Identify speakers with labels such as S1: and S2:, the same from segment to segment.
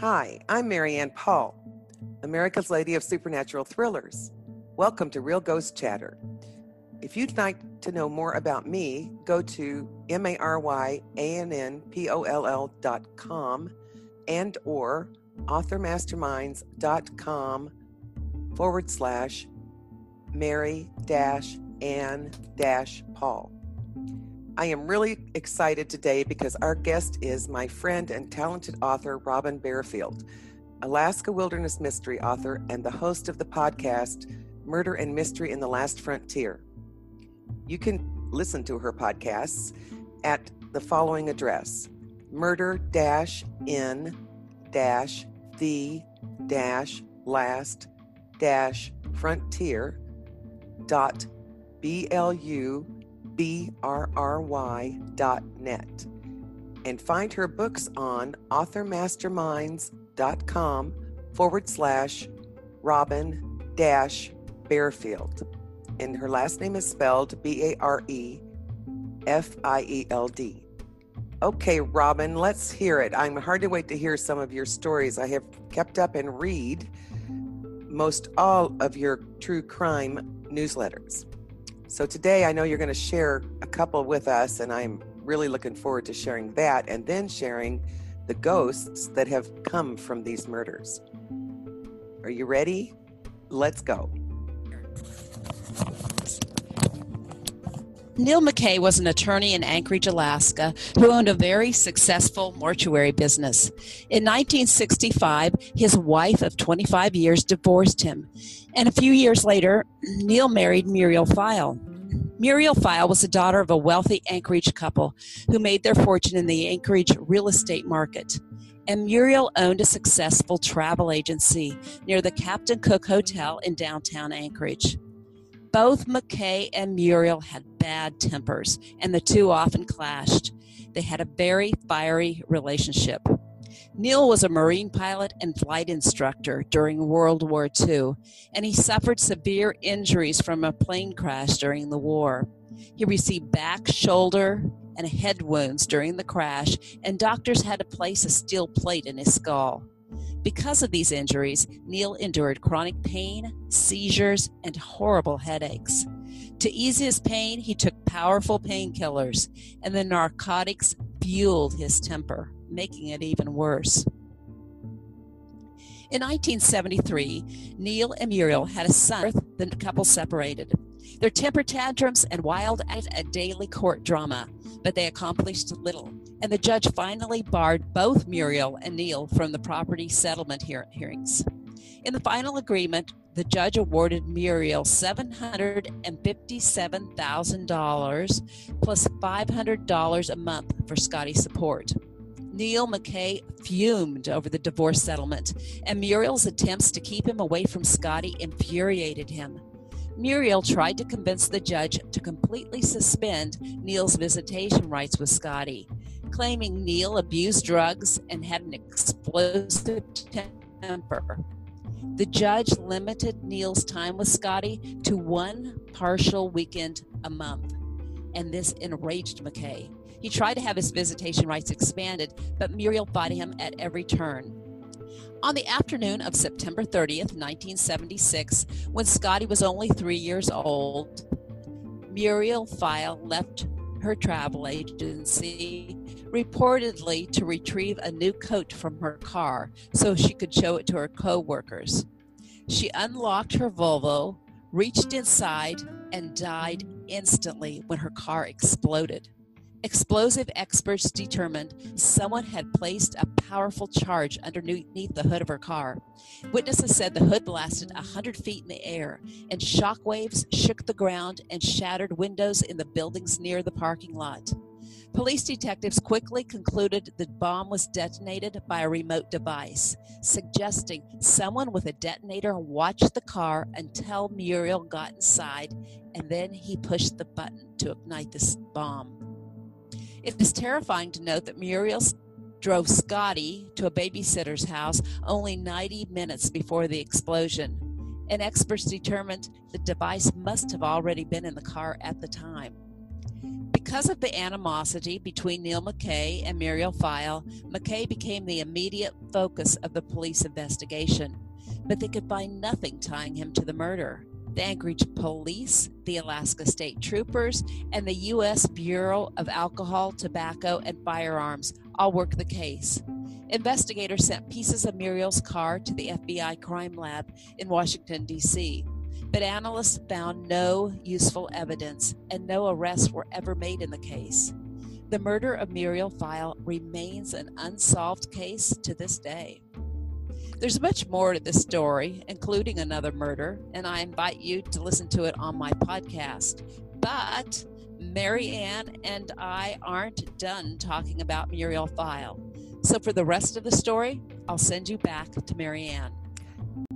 S1: Hi, I'm Mary Ann Poll, America's Lady of Supernatural Thrillers. Welcome to Real Ghost Chatter. If you'd like to know more about me, go to M-A-R-Y-A-N-N-P-O-L-L dot com and or authormasterminds.com forward slash Mary dash Ann dash Paul. I am really excited today because our guest is my friend and talented author, Robin Barefield, Alaska Wilderness Mystery author and the host of the podcast, Murder and Mystery in the Last Frontier. You can listen to her podcasts at the following address murder in the last frontier dot b-l-u brry.net and find her books on authormasterminds.com forward slash Robin dash Barefield. And her last name is spelled B A R E F I E L D. Okay, Robin, let's hear it. I'm hard to wait to hear some of your stories. I have kept up and read most all of your true crime newsletters. So today I know you're going to share a couple with us, and I'm really looking forward to sharing that and then sharing the ghosts that have come from these murders. Are you ready? Let's go.
S2: Neil McKay was an attorney in Anchorage, Alaska, who owned a very successful mortuary business. In 1965, his wife of 25 years divorced him, and a few years later, Neil married Muriel Pfeil. Muriel Pfeil was the daughter of a wealthy Anchorage couple who made their fortune in the Anchorage real estate market. And Muriel owned a successful travel agency near the Captain Cook Hotel in downtown Anchorage. Both McKay and Muriel had bad tempers, and the two often clashed. They had a very fiery relationship. Neil was a Marine pilot and flight instructor during World War II, and he suffered severe injuries from a plane crash during the war. He received back, shoulder, and head wounds during the crash, and doctors had to place a steel plate in his skull. Because of these injuries, Neil endured chronic pain, seizures, and horrible headaches. To ease his pain, he took powerful painkillers, and the narcotics fueled his temper, making it even worse. In 1973, Neil and Muriel had a son. The couple separated. Their temper tantrums and wild antics a daily court drama, but they accomplished little and the judge finally barred both Muriel and Neil from the property settlement hear- hearings. In the final agreement, the judge awarded Muriel $757,000 plus $500 a month for Scotty's support. Neil McKay fumed over the divorce settlement, and Muriel's attempts to keep him away from Scotty infuriated him. Muriel tried to convince the judge to completely suspend Neil's visitation rights with Scotty, claiming Neil abused drugs and had an explosive temper. The judge limited Neil's time with Scotty to one partial weekend a month, and this enraged McKay. He tried to have his visitation rights expanded, but Muriel fought him at every turn. On the afternoon of September 30th, 1976, when Scotty was only three years old, Muriel Pfeil left her travel agency reportedly to retrieve a new coat from her car so she could show it to her co-workers. She unlocked her Volvo, reached inside, and died instantly when her car exploded. Explosive experts determined someone had placed a powerful charge underneath the hood of her car. Witnesses said the hood blasted 100 feet in the air, and shock waves shook the ground and shattered windows in the buildings near the parking lot. Police detectives quickly concluded the bomb was detonated by a remote device, suggesting someone with a detonator watched the car until Muriel got inside and then he pushed the button to ignite this bomb. It is terrifying to note that Muriel drove Scotty to a babysitter's house only 90 minutes before the explosion, and experts determined the device must have already been in the car at the time. Because of the animosity between Neil McKay and Muriel Pfeil, McKay became the immediate focus of the police investigation, but they could find nothing tying him to the murder. The Anchorage Police, the Alaska State Troopers, and the U.S. Bureau of Alcohol, Tobacco, and Firearms all worked the case. Investigators sent pieces of Muriel's car to the FBI crime lab in Washington, D.C., but analysts found no useful evidence and no arrests were ever made in the case. The murder of Muriel Pfeil remains an unsolved case to this day. There's much more to this story, including another murder, and I invite you to listen to it on my podcast. But Mary Ann and I aren't done talking about Muriel Pfeil. So for the rest of the story, I'll send you back to Mary Ann.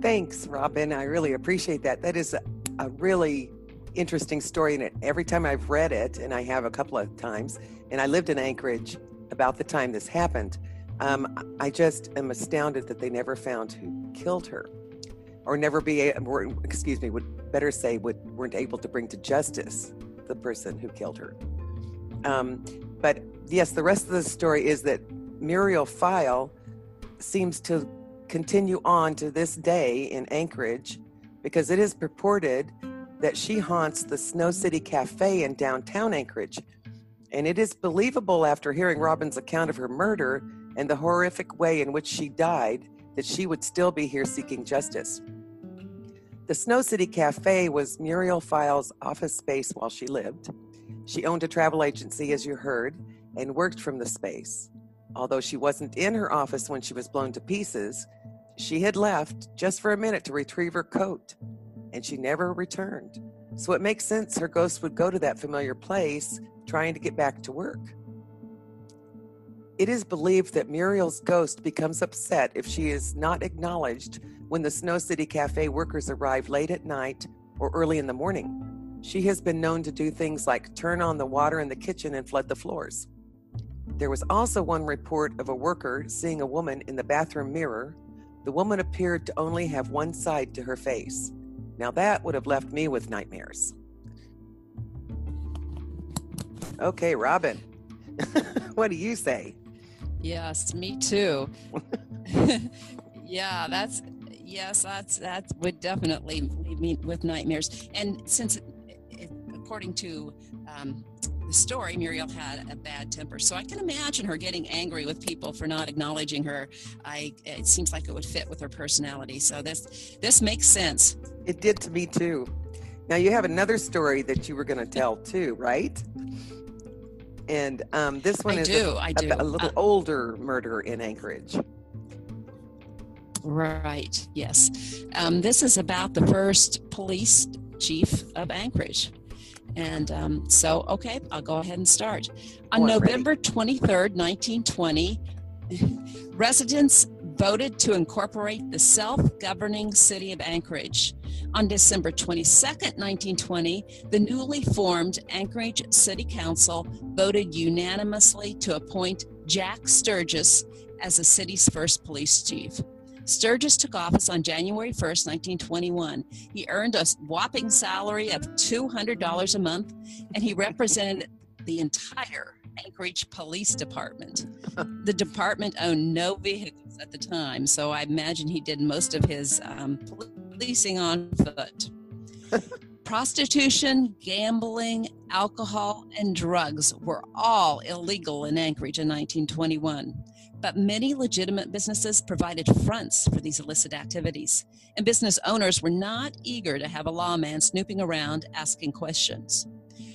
S1: Thanks, Robin. I really appreciate that. That is a, a really interesting story. And every time I've read it, and I have a couple of times, and I lived in Anchorage about the time this happened, um, I just am astounded that they never found who killed her, or never be, or, excuse me, would better say, would, weren't able to bring to justice the person who killed her. Um, but yes, the rest of the story is that Muriel Pfeil seems to continue on to this day in Anchorage because it is purported that she haunts the Snow City Cafe in downtown Anchorage. And it is believable after hearing Robin's account of her murder and the horrific way in which she died that she would still be here seeking justice. The Snow City Cafe was Muriel Pfeil's office space while she lived. She owned a travel agency, as you heard, and worked from the space. Although she wasn't in her office when she was blown to pieces, she had left just for a minute to retrieve her coat, and she never returned. So it makes sense her ghost would go to that familiar place trying to get back to work. It is believed that Muriel's ghost becomes upset if she is not acknowledged when the Snow City Cafe workers arrive late at night or early in the morning. She has been known to do things like turn on the water in the kitchen and flood the floors. There was also one report of a worker seeing a woman in the bathroom mirror the woman appeared to only have one side to her face. Now that would have left me with nightmares. Okay, Robin, what do you say?
S2: Yes, me too. yeah, that's yes, that's that would definitely leave me with nightmares. And since, it, it, according to um, the story, Muriel had a bad temper. So I can imagine her getting angry with people for not acknowledging her. I it seems like it would fit with her personality. So this this makes sense.
S1: It did to me too. Now you have another story that you were going to tell too, right? And um, this one
S2: I
S1: is
S2: do,
S1: a,
S2: do.
S1: a, a little
S2: Uh,
S1: older murder in Anchorage.
S2: Right. Yes. Um, this is about the first police chief of Anchorage. And um, so, okay, I'll go ahead and start. On
S1: I'm ready.
S2: November 23rd, 1920, residents voted to incorporate the self governing city of Anchorage. On December 22nd, 1920, the newly formed Anchorage City Council voted unanimously to appoint Jack Sturgis as the city's first police chief. Sturgis took office on January 1st, 1921. He earned a whopping salary of $200 a month, and he represented the entire Anchorage Police Department. The department owned no vehicles at the time, so I imagine he did most of his um, policing on foot. Prostitution, gambling, alcohol, and drugs were all illegal in Anchorage in 1921. But many legitimate businesses provided fronts for these illicit activities, and business owners were not eager to have a lawman snooping around asking questions.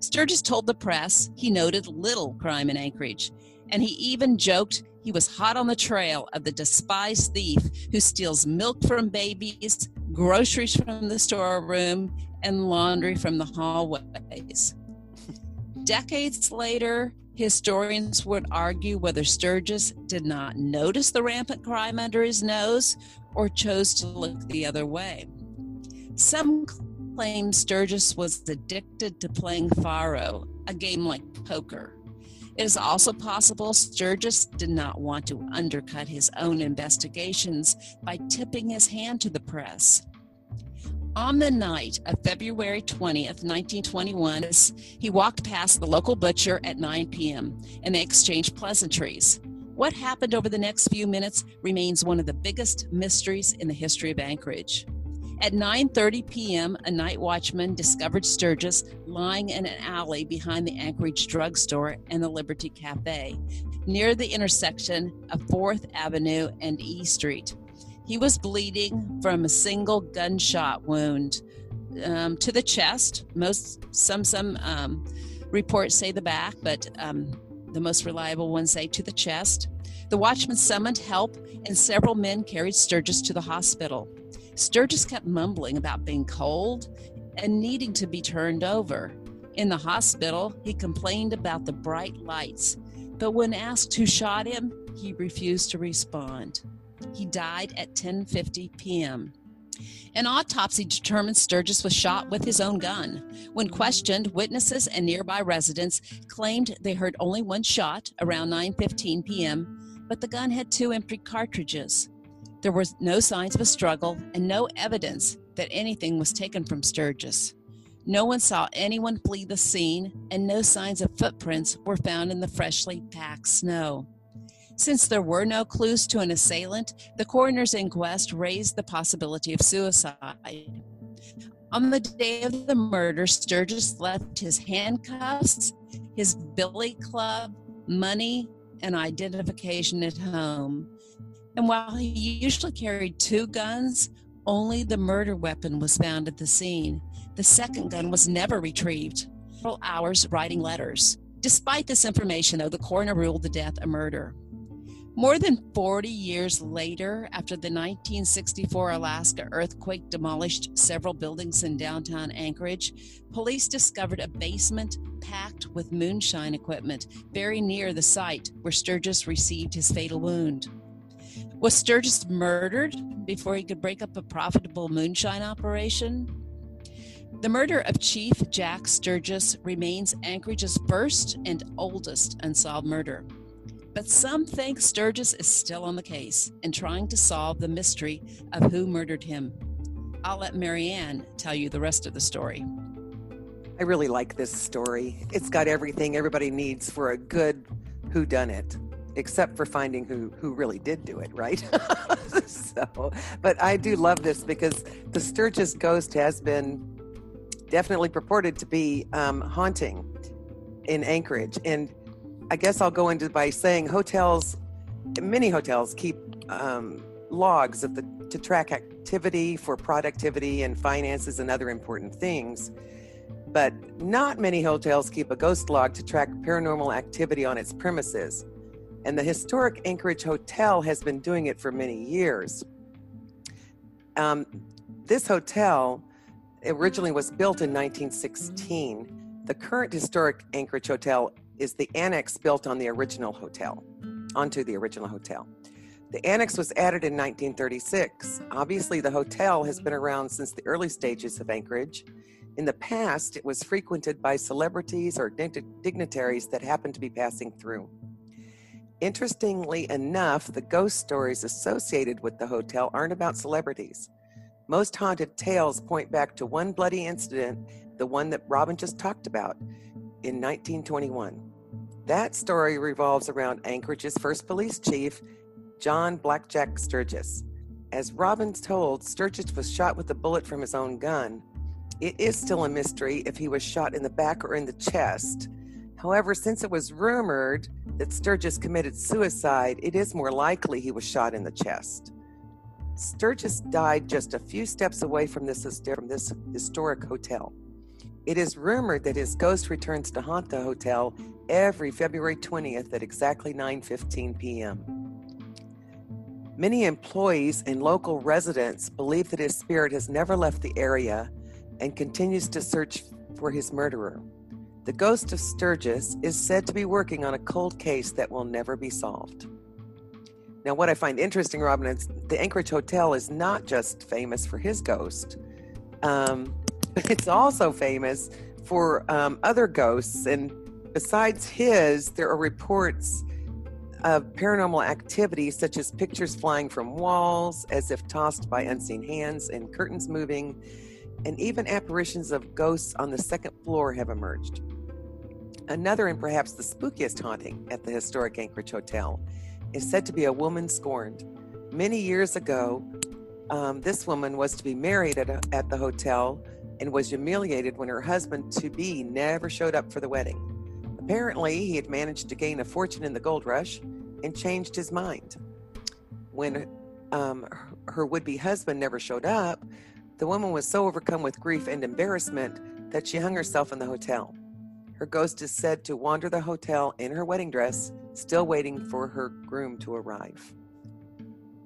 S2: Sturgis told the press he noted little crime in Anchorage, and he even joked he was hot on the trail of the despised thief who steals milk from babies, groceries from the storeroom, and laundry from the hallways. Decades later, historians would argue whether Sturgis did not notice the rampant crime under his nose or chose to look the other way. Some claim Sturgis was addicted to playing faro, a game like poker. It is also possible Sturgis did not want to undercut his own investigations by tipping his hand to the press. On the night of February 20th, 1921, he walked past the local butcher at 9 p.m. and they exchanged pleasantries. What happened over the next few minutes remains one of the biggest mysteries in the history of Anchorage. At 9:30 p.m., a night watchman discovered Sturgis lying in an alley behind the Anchorage drugstore and the Liberty Cafe, near the intersection of 4th Avenue and E Street. He was bleeding from a single gunshot wound um, to the chest. Most some some um, reports say the back, but um, the most reliable ones say to the chest. The watchman summoned help, and several men carried Sturgis to the hospital. Sturgis kept mumbling about being cold and needing to be turned over. In the hospital, he complained about the bright lights, but when asked who shot him, he refused to respond. He died at 10:50 p.m. An autopsy determined Sturgis was shot with his own gun. When questioned, witnesses and nearby residents claimed they heard only one shot around 9:15 p.m., but the gun had two empty cartridges. There were no signs of a struggle and no evidence that anything was taken from Sturgis. No one saw anyone flee the scene, and no signs of footprints were found in the freshly packed snow. Since there were no clues to an assailant, the coroner's inquest raised the possibility of suicide. On the day of the murder, Sturgis left his handcuffs, his billy club, money, and identification at home. And while he usually carried two guns, only the murder weapon was found at the scene. The second gun was never retrieved. Several hours writing letters. Despite this information, though, the coroner ruled the death a murder. More than 40 years later, after the 1964 Alaska earthquake demolished several buildings in downtown Anchorage, police discovered a basement packed with moonshine equipment very near the site where Sturgis received his fatal wound. Was Sturgis murdered before he could break up a profitable moonshine operation? The murder of Chief Jack Sturgis remains Anchorage's first and oldest unsolved murder. But some think Sturgis is still on the case and trying to solve the mystery of who murdered him. I'll let Mary Ann tell you the rest of the story.
S1: I really like this story. It's got everything everybody needs for a good who done it except for finding who who really did do it, right? so, but I do love this because the Sturgis ghost has been definitely purported to be um, haunting in Anchorage, and I guess I'll go into by saying hotels, many hotels keep um, logs of the to track activity for productivity and finances and other important things. But not many hotels keep a ghost log to track paranormal activity on its premises and the historic Anchorage Hotel has been doing it for many years. Um, this hotel originally was built in 1916. The current historic Anchorage Hotel is the annex built on the original hotel, onto the original hotel. The annex was added in 1936. Obviously, the hotel has been around since the early stages of Anchorage. In the past, it was frequented by celebrities or dignitaries that happened to be passing through. Interestingly enough, the ghost stories associated with the hotel aren't about celebrities. Most haunted tales point back to one bloody incident, the one that Robin just talked about in 1921. That story revolves around Anchorage's first police chief, John Blackjack Sturgis. As Robbins told, Sturgis was shot with a bullet from his own gun. It is still a mystery if he was shot in the back or in the chest. However, since it was rumored that Sturgis committed suicide, it is more likely he was shot in the chest. Sturgis died just a few steps away from this, from this historic hotel. It is rumored that his ghost returns to haunt the hotel every February 20th at exactly 9:15 p.m. Many employees and local residents believe that his spirit has never left the area and continues to search for his murderer. The ghost of Sturgis is said to be working on a cold case that will never be solved. Now, what I find interesting, Robin, is the Anchorage Hotel is not just famous for his ghost, um, it's also famous for um, other ghosts. And besides his, there are reports of paranormal activity, such as pictures flying from walls as if tossed by unseen hands and curtains moving and even apparitions of ghosts on the second floor have emerged. Another and perhaps the spookiest haunting at the historic Anchorage Hotel is said to be a woman scorned. Many years ago, um, this woman was to be married at, a, at the hotel and was humiliated when her husband to be never showed up for the wedding. Apparently, he had managed to gain a fortune in the gold rush and changed his mind. When um, her would be husband never showed up, the woman was so overcome with grief and embarrassment that she hung herself in the hotel. Her ghost is said to wander the hotel in her wedding dress, still waiting for her groom to arrive.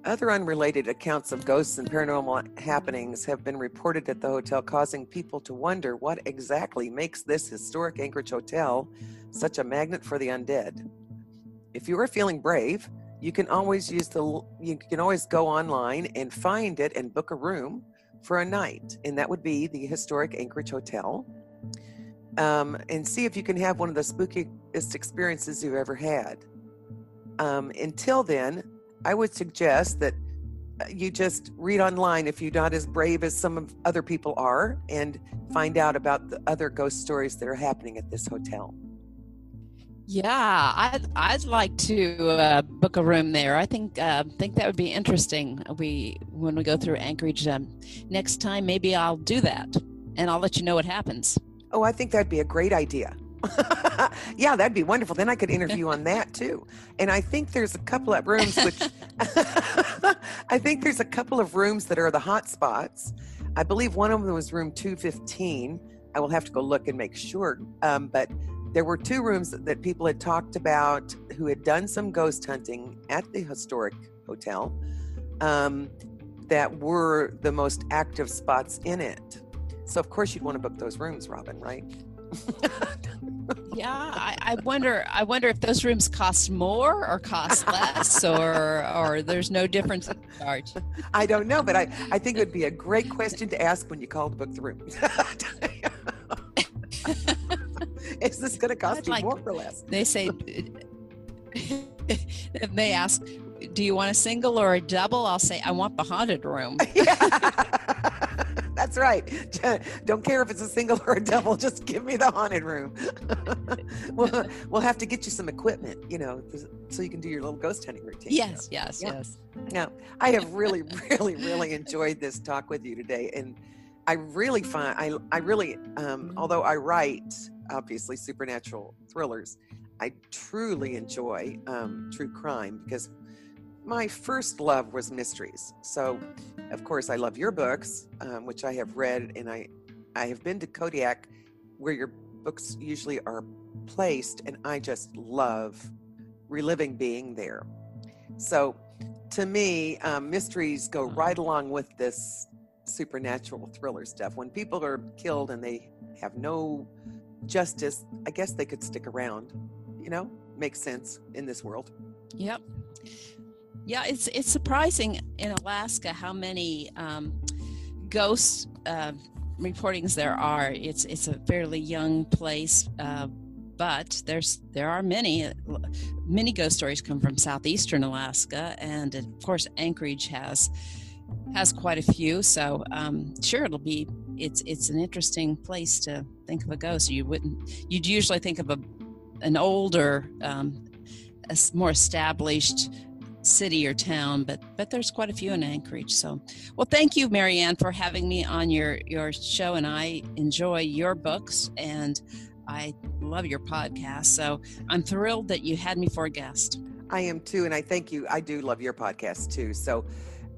S1: Other unrelated accounts of ghosts and paranormal happenings have been reported at the hotel, causing people to wonder what exactly makes this historic Anchorage hotel such a magnet for the undead. If you are feeling brave, you can always use the you can always go online and find it and book a room for a night, and that would be the historic Anchorage Hotel. Um, and see if you can have one of the spookiest experiences you've ever had. Um, until then, I would suggest that uh, you just read online if you're not as brave as some of other people are and find out about the other ghost stories that are happening at this hotel.
S2: Yeah, I'd I'd like to uh, book a room there. I think uh, think that would be interesting. We when we go through Anchorage um, next time, maybe I'll do that, and I'll let you know what happens.
S1: Oh, I think that'd be a great idea. Yeah, that'd be wonderful. Then I could interview on that too. And I think there's a couple of rooms which I think there's a couple of rooms that are the hot spots. I believe one of them was room 215. I will have to go look and make sure. Um, but there were two rooms that, people had talked about who had done some ghost hunting at the historic hotel um, that were the most active spots in it. So, of course, you'd want to book those rooms, Robin, right?
S2: Yeah, I, I, wonder. I wonder if those rooms cost more or cost less, or or there's no difference in charge.
S1: I don't know, but I I think it would be a great question to ask when you call to book the room. Is this going to cost you like, more or less?
S2: They say. they ask, "Do you want a single or a double?" I'll say, "I want the haunted room."
S1: That's right. Don't care if it's a single or a double. Just give me the haunted room. we'll, we'll have to get you some equipment, you know, so you can do your little ghost hunting routine.
S2: Yes, you know? yes, yeah. yes.
S1: Now, I have really, really, really enjoyed this talk with you today, and I really find I I really, um, although I write obviously supernatural thrillers, I truly enjoy um, true crime because my first love was mysteries. So, of course, I love your books, um, which I have read, and I, I have been to Kodiak, where your books usually are placed, and I just love reliving being there. So, to me, um, mysteries go mm-hmm. right along with this supernatural thriller stuff. When people are killed and they have no justice, I guess they could stick around. You know, makes sense in this world.
S2: Yep. Yeah, it's it's surprising in Alaska how many um, ghost uh, reportings there are. It's it's a fairly young place, uh, but there's there are many many ghost stories come from southeastern Alaska, and of course Anchorage has has quite a few. So um, sure, it'll be it's it's an interesting place to think of a ghost. You wouldn't you'd usually think of a an older, um, a more established city or town, but but there's quite a few in Anchorage. So, well, thank you, Mary Ann, for having me on your your show, and I enjoy your books and I love your podcast. So I'm thrilled that you had me for a guest.
S1: I am too, and I thank you. I do love your podcast too. So.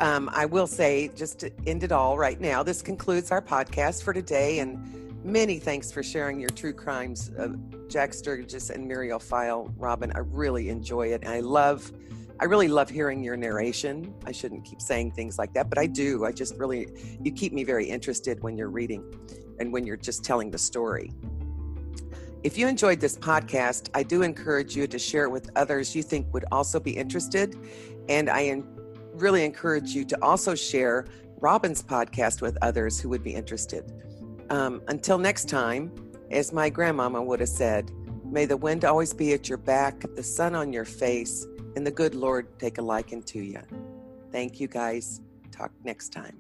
S1: Um, I will say, just to end it all right now, this concludes our podcast for today. And many thanks for sharing your true crimes, of Jack Sturgis and Muriel Pfeil, Robin. I really enjoy it. And I love I really love hearing your narration. I shouldn't keep saying things like that, but I do. I just really, you keep me very interested when you're reading and when you're just telling the story. If you enjoyed this podcast, I do encourage you to share it with others you think would also be interested. And I really encourage you to also share Robin's podcast with others who would be interested. Um, until next time, as my grandmama would have said, may the wind always be at your back, the sun on your face, and the good Lord take a liking to you. Thank you guys. Talk next time.